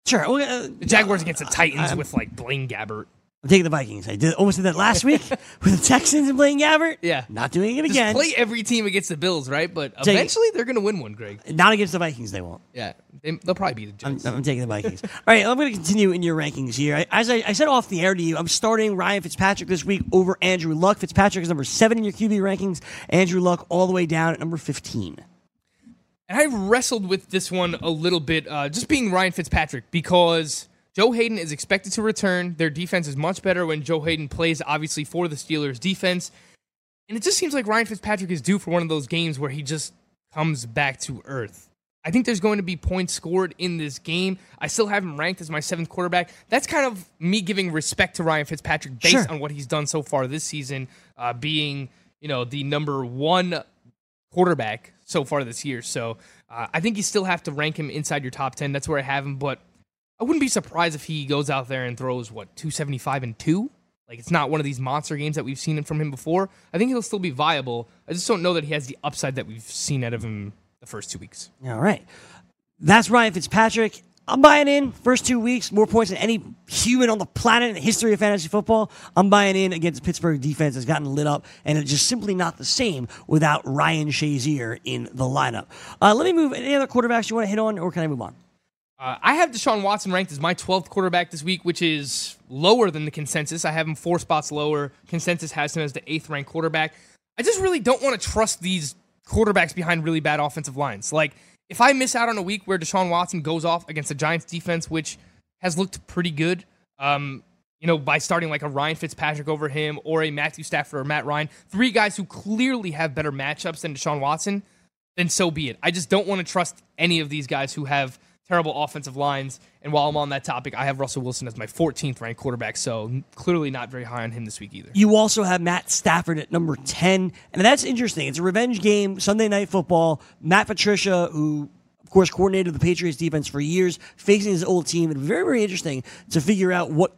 Sure. uh, The Jaguars against the Titans I'm- with like Blaine Gabbert. I'm taking the Vikings. I did almost did that last week with the Texans and Blaine Gabbert. Yeah. Not doing it Just again. play every team against the Bills, right? But Take eventually they're gonna win one, Greg. Not against the Vikings. They won't. Yeah, they, they'll probably be the I'm, I'm taking the Vikings. All right, I'm going to continue in your rankings here. As I, I said off the air to you, I'm starting Ryan Fitzpatrick this week over Andrew Luck. Fitzpatrick is number seven in your QB rankings. Andrew Luck all the way down at number 15. And I wrestled with this one a little bit, uh, just being Ryan Fitzpatrick, because Joe Haden is expected to return. Their defense is much better when Joe Haden plays, obviously, for the Steelers' defense. And it just seems like Ryan Fitzpatrick is due for one of those games where he just comes back to earth. I think there's going to be points scored in this game. I still have him ranked as my seventh quarterback. That's kind of me giving respect to Ryan Fitzpatrick based Sure. on what he's done so far this season, uh, being you know the number one quarterback so far this year. So uh, I think you still have to rank him inside your top 10. That's where I have him. But I wouldn't be surprised if he goes out there and throws, what, 275 and 2? Like, it's not one of these monster games that we've seen from him before. I think he'll still be viable. I just don't know that he has the upside that we've seen out of him the first two weeks. All right. That's Ryan Fitzpatrick. I'm buying in. First two weeks, more points than any human on the planet in the history of fantasy football. I'm buying in against Pittsburgh defense that's gotten lit up, and it's just simply not the same without Ryan Shazier in the lineup. Uh, let me move. Any other quarterbacks you want to hit on, or can I move on? Uh, I have Deshaun Watson ranked as my 12th quarterback this week, which is lower than the consensus. I have him four spots lower. Consensus has him as the eighth ranked quarterback. I just really don't want to trust these quarterbacks behind really bad offensive lines. Like, if I miss out on a week where Deshaun Watson goes off against the Giants defense, which has looked pretty good, um, you know, by starting like a Ryan Fitzpatrick over him or a Matthew Stafford or Matt Ryan, three guys who clearly have better matchups than Deshaun Watson, then so be it. I just don't want to trust any of these guys who have terrible offensive lines. And while I'm on that topic, I have Russell Wilson as my 14th ranked quarterback, so clearly not very high on him this week either. You also have Matt Stafford at number 10. And that's interesting. It's a revenge game, Sunday night football. Matt Patricia, who, of course, coordinated the Patriots defense for years, facing his old team. And very, very interesting to figure out what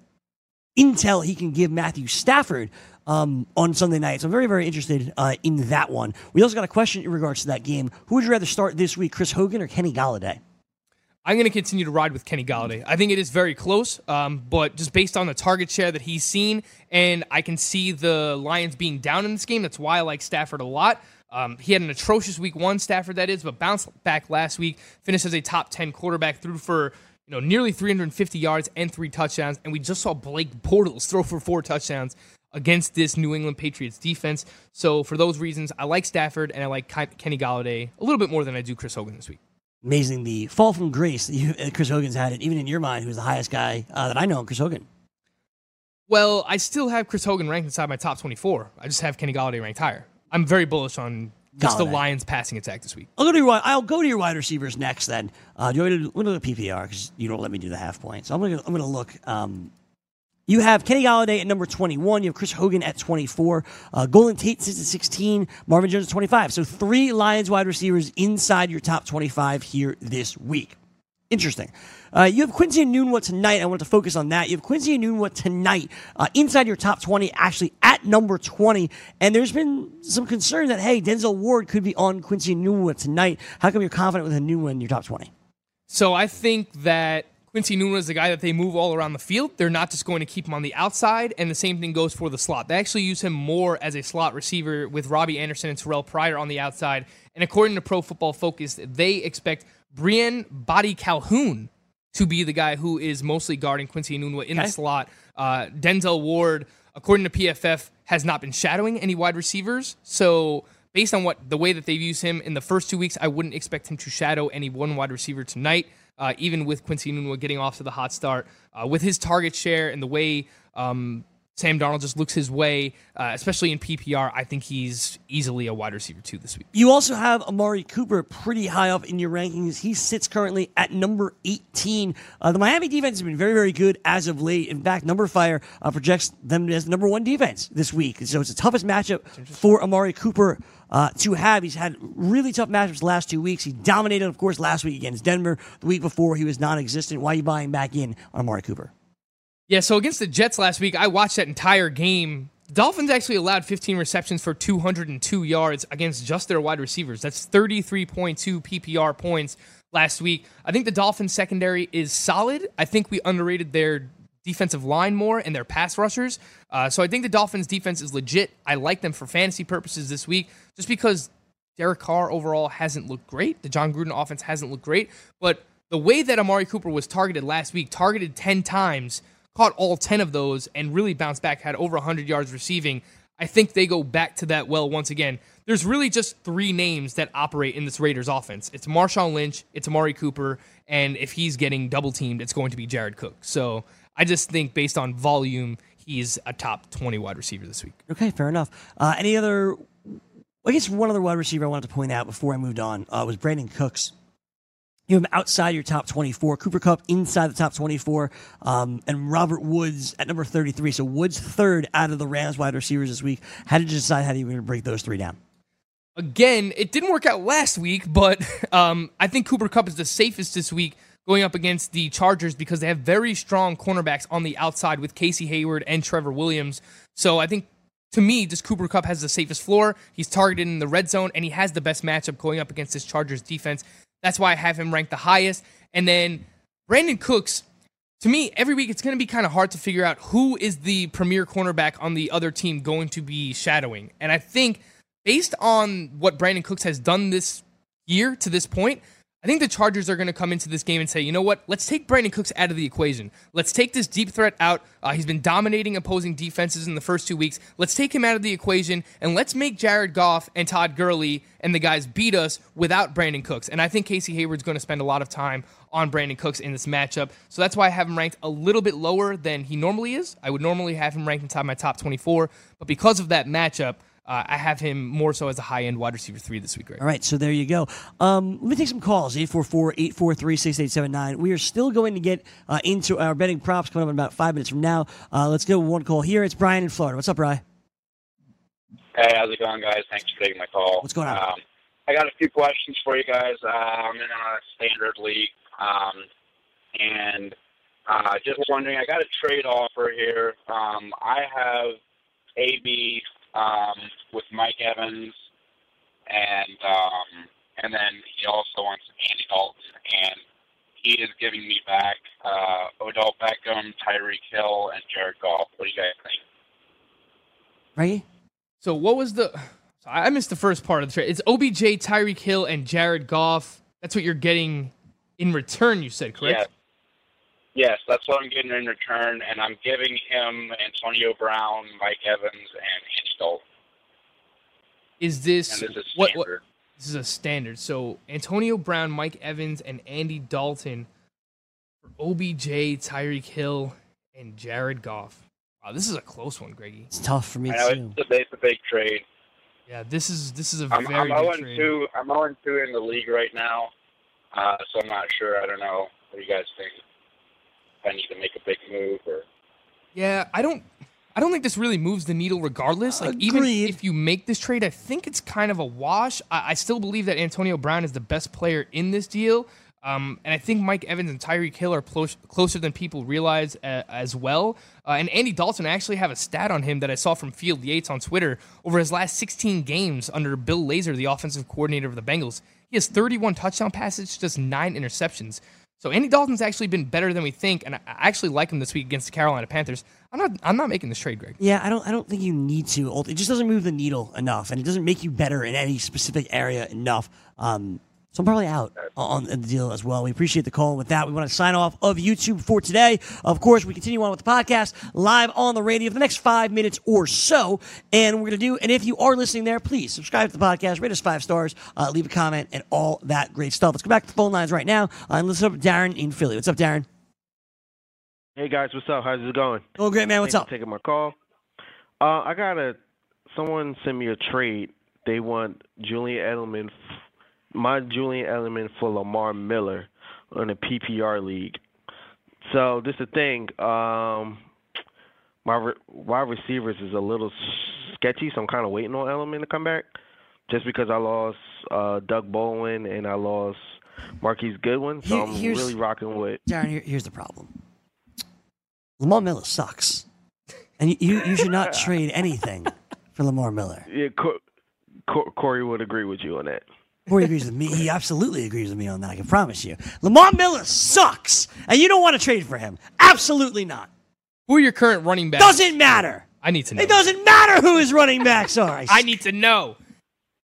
intel he can give Matthew Stafford um, on Sunday night. So I'm very, very interested uh, in that one. We also got a question in regards to that game. Who would you rather start this week, Chris Hogan or Kenny Golladay? I'm going to continue to ride with Kenny Golladay. I think it is very close, um, but just based on the target share that he's seen, and I can see the Lions being down in this game. That's why I like Stafford a lot. Um, he had an atrocious week one, Stafford that is, but bounced back last week, finished as a top 10 quarterback, threw for you know nearly 350 yards and three touchdowns, and we just saw Blake Bortles throw for four touchdowns against this New England Patriots defense. So for those reasons, I like Stafford and I like Kenny Golladay a little bit more than I do Chris Hogan this week. Amazing the fall from grace that you, uh, Chris Hogan's had it, even in your mind, who's the highest guy uh, that I know, Chris Hogan. Well, I still have Chris Hogan ranked inside my top 24. I just have Kenny Golladay ranked higher. I'm very bullish on just the Lions passing attack this week. I'll go to your I'll go to your wide receivers next. Then uh, do you want me to look at PPR because you don't let me do the half points. So I'm gonna I'm gonna look. Um, you have Kenny Golladay at number 21. You have Chris Hogan at 24. Uh, Golden Tate sits at 16. Marvin Jones at 25. So three Lions wide receivers inside your top 25 here this week. Interesting. Uh, you have Quincy Enunwa tonight. I want to focus on that. You have Quincy Enunwa tonight uh, inside your top 20, actually at number 20. And there's been some concern that, hey, Denzel Ward could be on Quincy Enunwa tonight. How come you're confident with Enunwa in your top 20? So I think that Quincy Enunwa is the guy that they move all around the field. They're not just going to keep him on the outside, and the same thing goes for the slot. They actually use him more as a slot receiver with Robbie Anderson and Terrell Pryor on the outside. And according to Pro Football Focus, they expect Briean Boddy-Calhoun to be the guy who is mostly guarding Quincy Enunwa in Okay. the slot. Uh, Denzel Ward, according to PFF, has not been shadowing any wide receivers. So based on what the way that they've used him in the first two weeks, I wouldn't expect him to shadow any one wide receiver tonight. Uh, even with Quincy Enunwa getting off to the hot start, uh, with his target share and the way um, Sam Darnold just looks his way, uh, especially in PPR. I think he's easily a wide receiver two this week. You also have Amari Cooper pretty high up in your rankings. He sits currently at number 18. Uh, the Miami defense has been very, very good as of late. In fact, numberFire uh, projects them as number one defense this week. So it's the toughest matchup for Amari Cooper uh, to have. He's had really tough matchups the last two weeks. He dominated, of course, last week against Denver. The week before, he was non existent. Why are you buying back in on Amari Cooper? Yeah, so against the Jets last week, I watched that entire game. Dolphins actually allowed 15 receptions for 202 yards against just their wide receivers. That's 33.2 PPR points last week. I think the Dolphins secondary is solid. I think we underrated their defensive line more and their pass rushers. Uh, so I think the Dolphins defense is legit. I like them for fantasy purposes this week just because Derek Carr overall hasn't looked great. The Jon Gruden offense hasn't looked great. But the way that Amari Cooper was targeted last week, targeted 10 times – caught all 10 of those and really bounced back, had over 100 yards receiving. I think they go back to that well once again. There's really just three names that operate in this Raiders offense. It's Marshawn Lynch, it's Amari Cooper, and if he's getting double teamed, it's going to be Jared Cook. So I just think based on volume, he's a top 20 wide receiver this week. Okay, fair enough. Uh, any other, I guess one other wide receiver I wanted to point out before I moved on uh, was Brandin Cooks you have outside your top 24. Cooper Kupp inside the top 24. Um, and Robert Woods at number 33. So Woods third out of the Rams wide receivers this week. How did you decide how you were going to break those three down? Again, it didn't work out last week, but um, I think Cooper Kupp is the safest this week going up against the Chargers because they have very strong cornerbacks on the outside with Casey Hayward and Trevor Williams. So I think to me, just Cooper Kupp has the safest floor. He's targeted in the red zone, and he has the best matchup going up against this Chargers defense. That's why I have him ranked the highest. And then Brandin Cooks, to me, every week it's going to be kind of hard to figure out who is the premier cornerback on the other team going to be shadowing. And I think based on what Brandin Cooks has done this year to this point, I think the Chargers are going to come into this game and say, you know what? Let's take Brandin Cooks out of the equation. Let's take this deep threat out. Uh, he's been dominating opposing defenses in the first two weeks. Let's take him out of the equation and let's make Jared Goff and Todd Gurley and the guys beat us without Brandin Cooks. And I think Casey Hayward's going to spend a lot of time on Brandin Cooks in this matchup. So that's why I have him ranked a little bit lower than he normally is. I would normally have him ranked inside my top 24, but because of that matchup, uh, I have him more so as a high end wide receiver three this week, right? All right, so there you go. Um, let me take some calls 844 843 6879. We are still going to get uh, into our betting props coming up in about five minutes from now. Uh, let's go one call here. It's Brian in Florida. What's up, Brian? Hey, how's it going, guys? Thanks for taking my call. What's going on? Um, I got a few questions for you guys. Uh, I'm in a standard league, um, and uh, just wondering, I got a trade offer here. Um, I have AB um, with Mike Evans, and um, and then he also wants Andy Dalton, and he is giving me back uh, Odell Beckham, Tyreek Hill, and Jared Goff. What do you guys think? Right. So what was the? I missed the first part of the trade. It's OBJ, Tyreek Hill, and Jared Goff. That's what you're getting in return. You said correct? Yes. Yes, that's what I'm getting in return, and I'm giving him Antonio Brown, Mike Evans, and Andy Dalton. Is this, And this is what, what? This is a standard. So Antonio Brown, Mike Evans, and Andy Dalton for OBJ, Tyreek Hill, and Jared Goff. Wow, this is a close one, Greggy. It's tough for me I know too. it's a, it's a big trade. Yeah, this is this is a I'm, very I'm good 0 trade. 2. I'm 0 2 in the league right now, uh, so I'm not sure. I don't know. What do you guys think? If I need to make a big move or. Yeah, I don't. I don't think this really moves the needle, regardless. Like even if you make this trade, I think it's kind of a wash. I, I still believe that Antonio Brown is the best player in this deal, um, and I think Mike Evans and Tyreek Hill are close, closer than people realize uh, as well. Uh, and Andy Dalton, I actually have a stat on him that I saw from Field Yates on Twitter over his last 16 games under Bill Lazor, the offensive coordinator of the Bengals. He has 31 touchdown passes, just nine interceptions. So Andy Dalton's actually been better than we think, and I actually like him this week against the Carolina Panthers. I'm not. I'm not making this trade, Greg. Yeah, I don't. I don't think you need to. It just doesn't move the needle enough, and it doesn't make you better in any specific area enough. Um, so I'm probably out on the deal as well. We appreciate the call. With that, we want to sign off of YouTube for today. Of course, we continue on with the podcast live on the radio for the next five minutes or so, and we're going to do. And if you are listening there, please subscribe to the podcast, rate us five stars, uh, leave a comment, and all that great stuff. Let's go back to the phone lines right now uh, and listen up to Darren in Philly. What's up, Darren? Hey guys, what's up? How's it going? Oh, great man. What's Thanks up? taking my call. Uh, I got a. Someone sent me a trade. They want Julian Edelman, my Julian Edelman for Lamar Miller in a PPR league. So this is the thing. Um, my re- wide receivers is a little sketchy, so I'm kind of waiting on Edelman to come back. Just because I lost uh, Doug Baldwin and I lost Marquise Goodwin, so Here- I'm really rocking with. Darren, here, here's the problem. Lamar Miller sucks, and you you, you should not trade anything for Lamar Miller. Yeah, Cor- Cor- Corey would agree with you on that. Corey agrees with me. He absolutely agrees with me on that. I can promise you. Lamar Miller sucks, and you don't want to trade for him. Absolutely not. Who are your current running backs? Doesn't matter. I need to know. It doesn't matter who his running backs are. I need to know.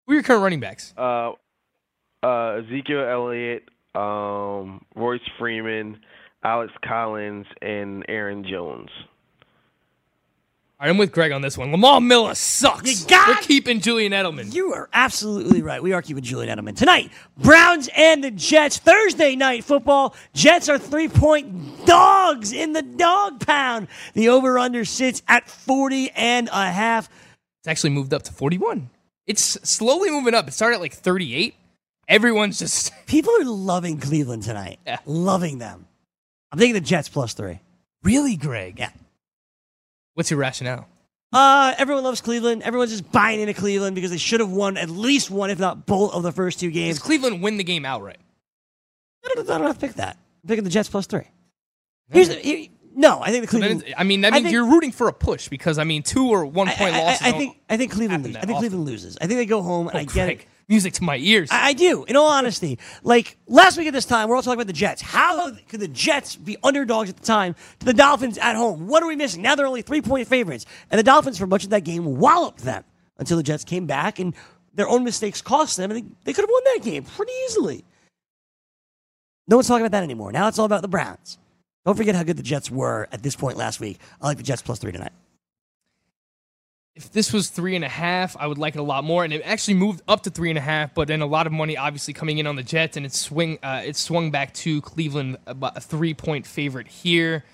Who are your current running backs? Uh, uh, Ezekiel Elliott, um, Royce Freeman, Alex Collins, and Aaron Jones. All right, I'm with Greg on this one. Lamar Miller sucks. You got- We're keeping Julian Edelman. You are absolutely right. We are keeping Julian Edelman. Tonight, Browns and the Jets. Thursday night football. Jets are three point dogs in the dog pound. The over under sits at 40 and a half. It's actually moved up to 41. It's slowly moving up. It started at like 38. Everyone's just People are loving Cleveland tonight. Yeah. Loving them. I'm taking the Jets plus three. really Greg. Yeah. What's your rationale? Uh, everyone loves Cleveland. Everyone's just buying into Cleveland because they should have won at least one, if not both, of the first two games. Does. Cleveland win the game outright? I don't, I don't have to pick that. I'm picking the Jets plus three. Here's the, here- no, I think the Cleveland. it's- I mean, that I means think- you're rooting for a push because I mean, two or one point I- I- losses. I think I think Cleveland. Loses. I think. Cleveland loses. I think they go home and Oh, I get it. Music to my ears. I, I do. In all honesty, like last week at this time, we're all talking about the Jets. How could the Jets be underdogs at the time to the Dolphins at home? What are we missing? Now they're only three point favorites, and the Dolphins for much of that game walloped them until the Jets came back and their own mistakes cost them, and they, they could have won that game pretty easily. No one's talking about that anymore. Now it's all about the Browns. Don't forget how good the Jets were at this point last week. I like the Jets plus three tonight. If this was three and a half, I would like it a lot more. And it actually moved up to three and a half, but then a lot of money obviously coming in on the Jets, and it swing uh, it swung back to Cleveland about a three point favorite here.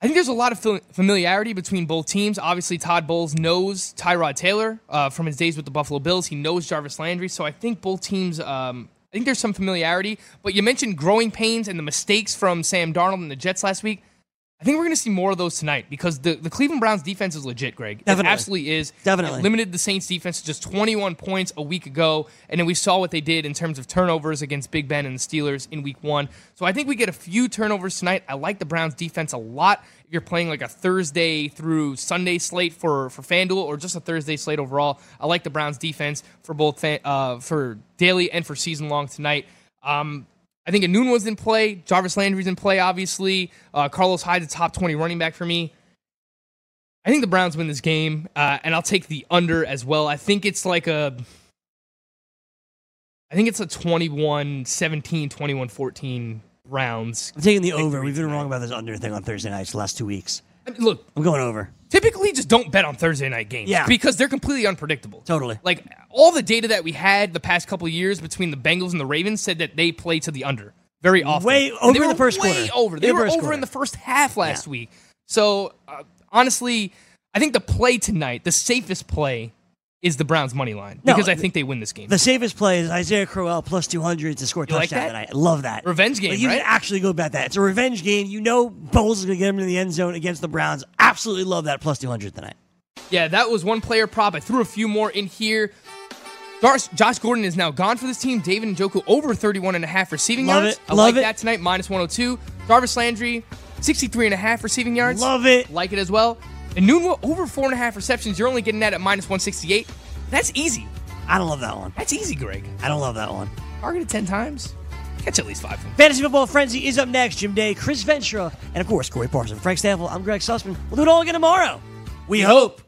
I think there's a lot of familiarity between both teams. Obviously, Todd Bowles knows Tyrod Taylor uh, from his days with the Buffalo Bills. He knows Jarvis Landry, so I think both teams. Um, I think there's some familiarity. But you mentioned growing pains and the mistakes from Sam Darnold and the Jets last week. I think we're going to see more of those tonight because the, the Cleveland Browns defense is legit, Greg. Definitely. It absolutely is. Definitely. It limited the Saints defense to just 21 points a week ago, and then we saw what they did in terms of turnovers against Big Ben and the Steelers in week one. So I think we get a few turnovers tonight. I like the Browns defense a lot. If you're playing like a Thursday through Sunday slate for, for FanDuel or just a Thursday slate overall, I like the Browns defense for both fan, uh, for daily and for season long tonight. Um, I think Enunwa's in play. Jarvis Landry's in play, obviously. Uh, Carlos Hyde's a top 20 running back for me. I think the Browns win this game, uh, and I'll take the under as well. I think it's like a. I think it's a 21 17, 21 14 Browns. I'm taking the over. We've been wrong about this under thing on Thursday nights the last two weeks. I mean, look, I'm going over. Typically just don't bet on Thursday night games. Yeah. Because they're completely unpredictable. Totally. Like all the data that we had the past couple of years between the Bengals and the Ravens said that they play to the under very often. Way And over they in the first way quarter. over. They the were first over quarter. in the first half last week. So uh, honestly, I think the play tonight, the safest play, is the Browns money line No, because I think they win this game. The safest play is Isaiah Crowell plus 200 to score a You like touchdown that? tonight. I love that. Revenge game, Like, you right? can actually go bet that. It's a revenge game. You know Bowles is going to get him in the end zone against the Browns. Absolutely love that plus 200 tonight. Yeah, that was one player prop. I threw a few more in here. Josh, Josh Gordon is now gone for this team. David and Njoku over 31 and a half receiving Love yards. it. I Love like it. that tonight, minus 102. Jarvis Landry, 63 and a half receiving yards. Love it. Like it as well. And Noon over four and a half receptions. You're only getting that at minus 168. That's easy. I don't love that one. That's easy, Greg. I don't love that one. Targeted 10 times. Catch at least five of them. Fantasy Football Frenzy is up next. Jim Day, Chris Ventura, and of course, Corey Parson. Frank Stampfl, I'm Greg Sussman. We'll do it all again tomorrow. We hope.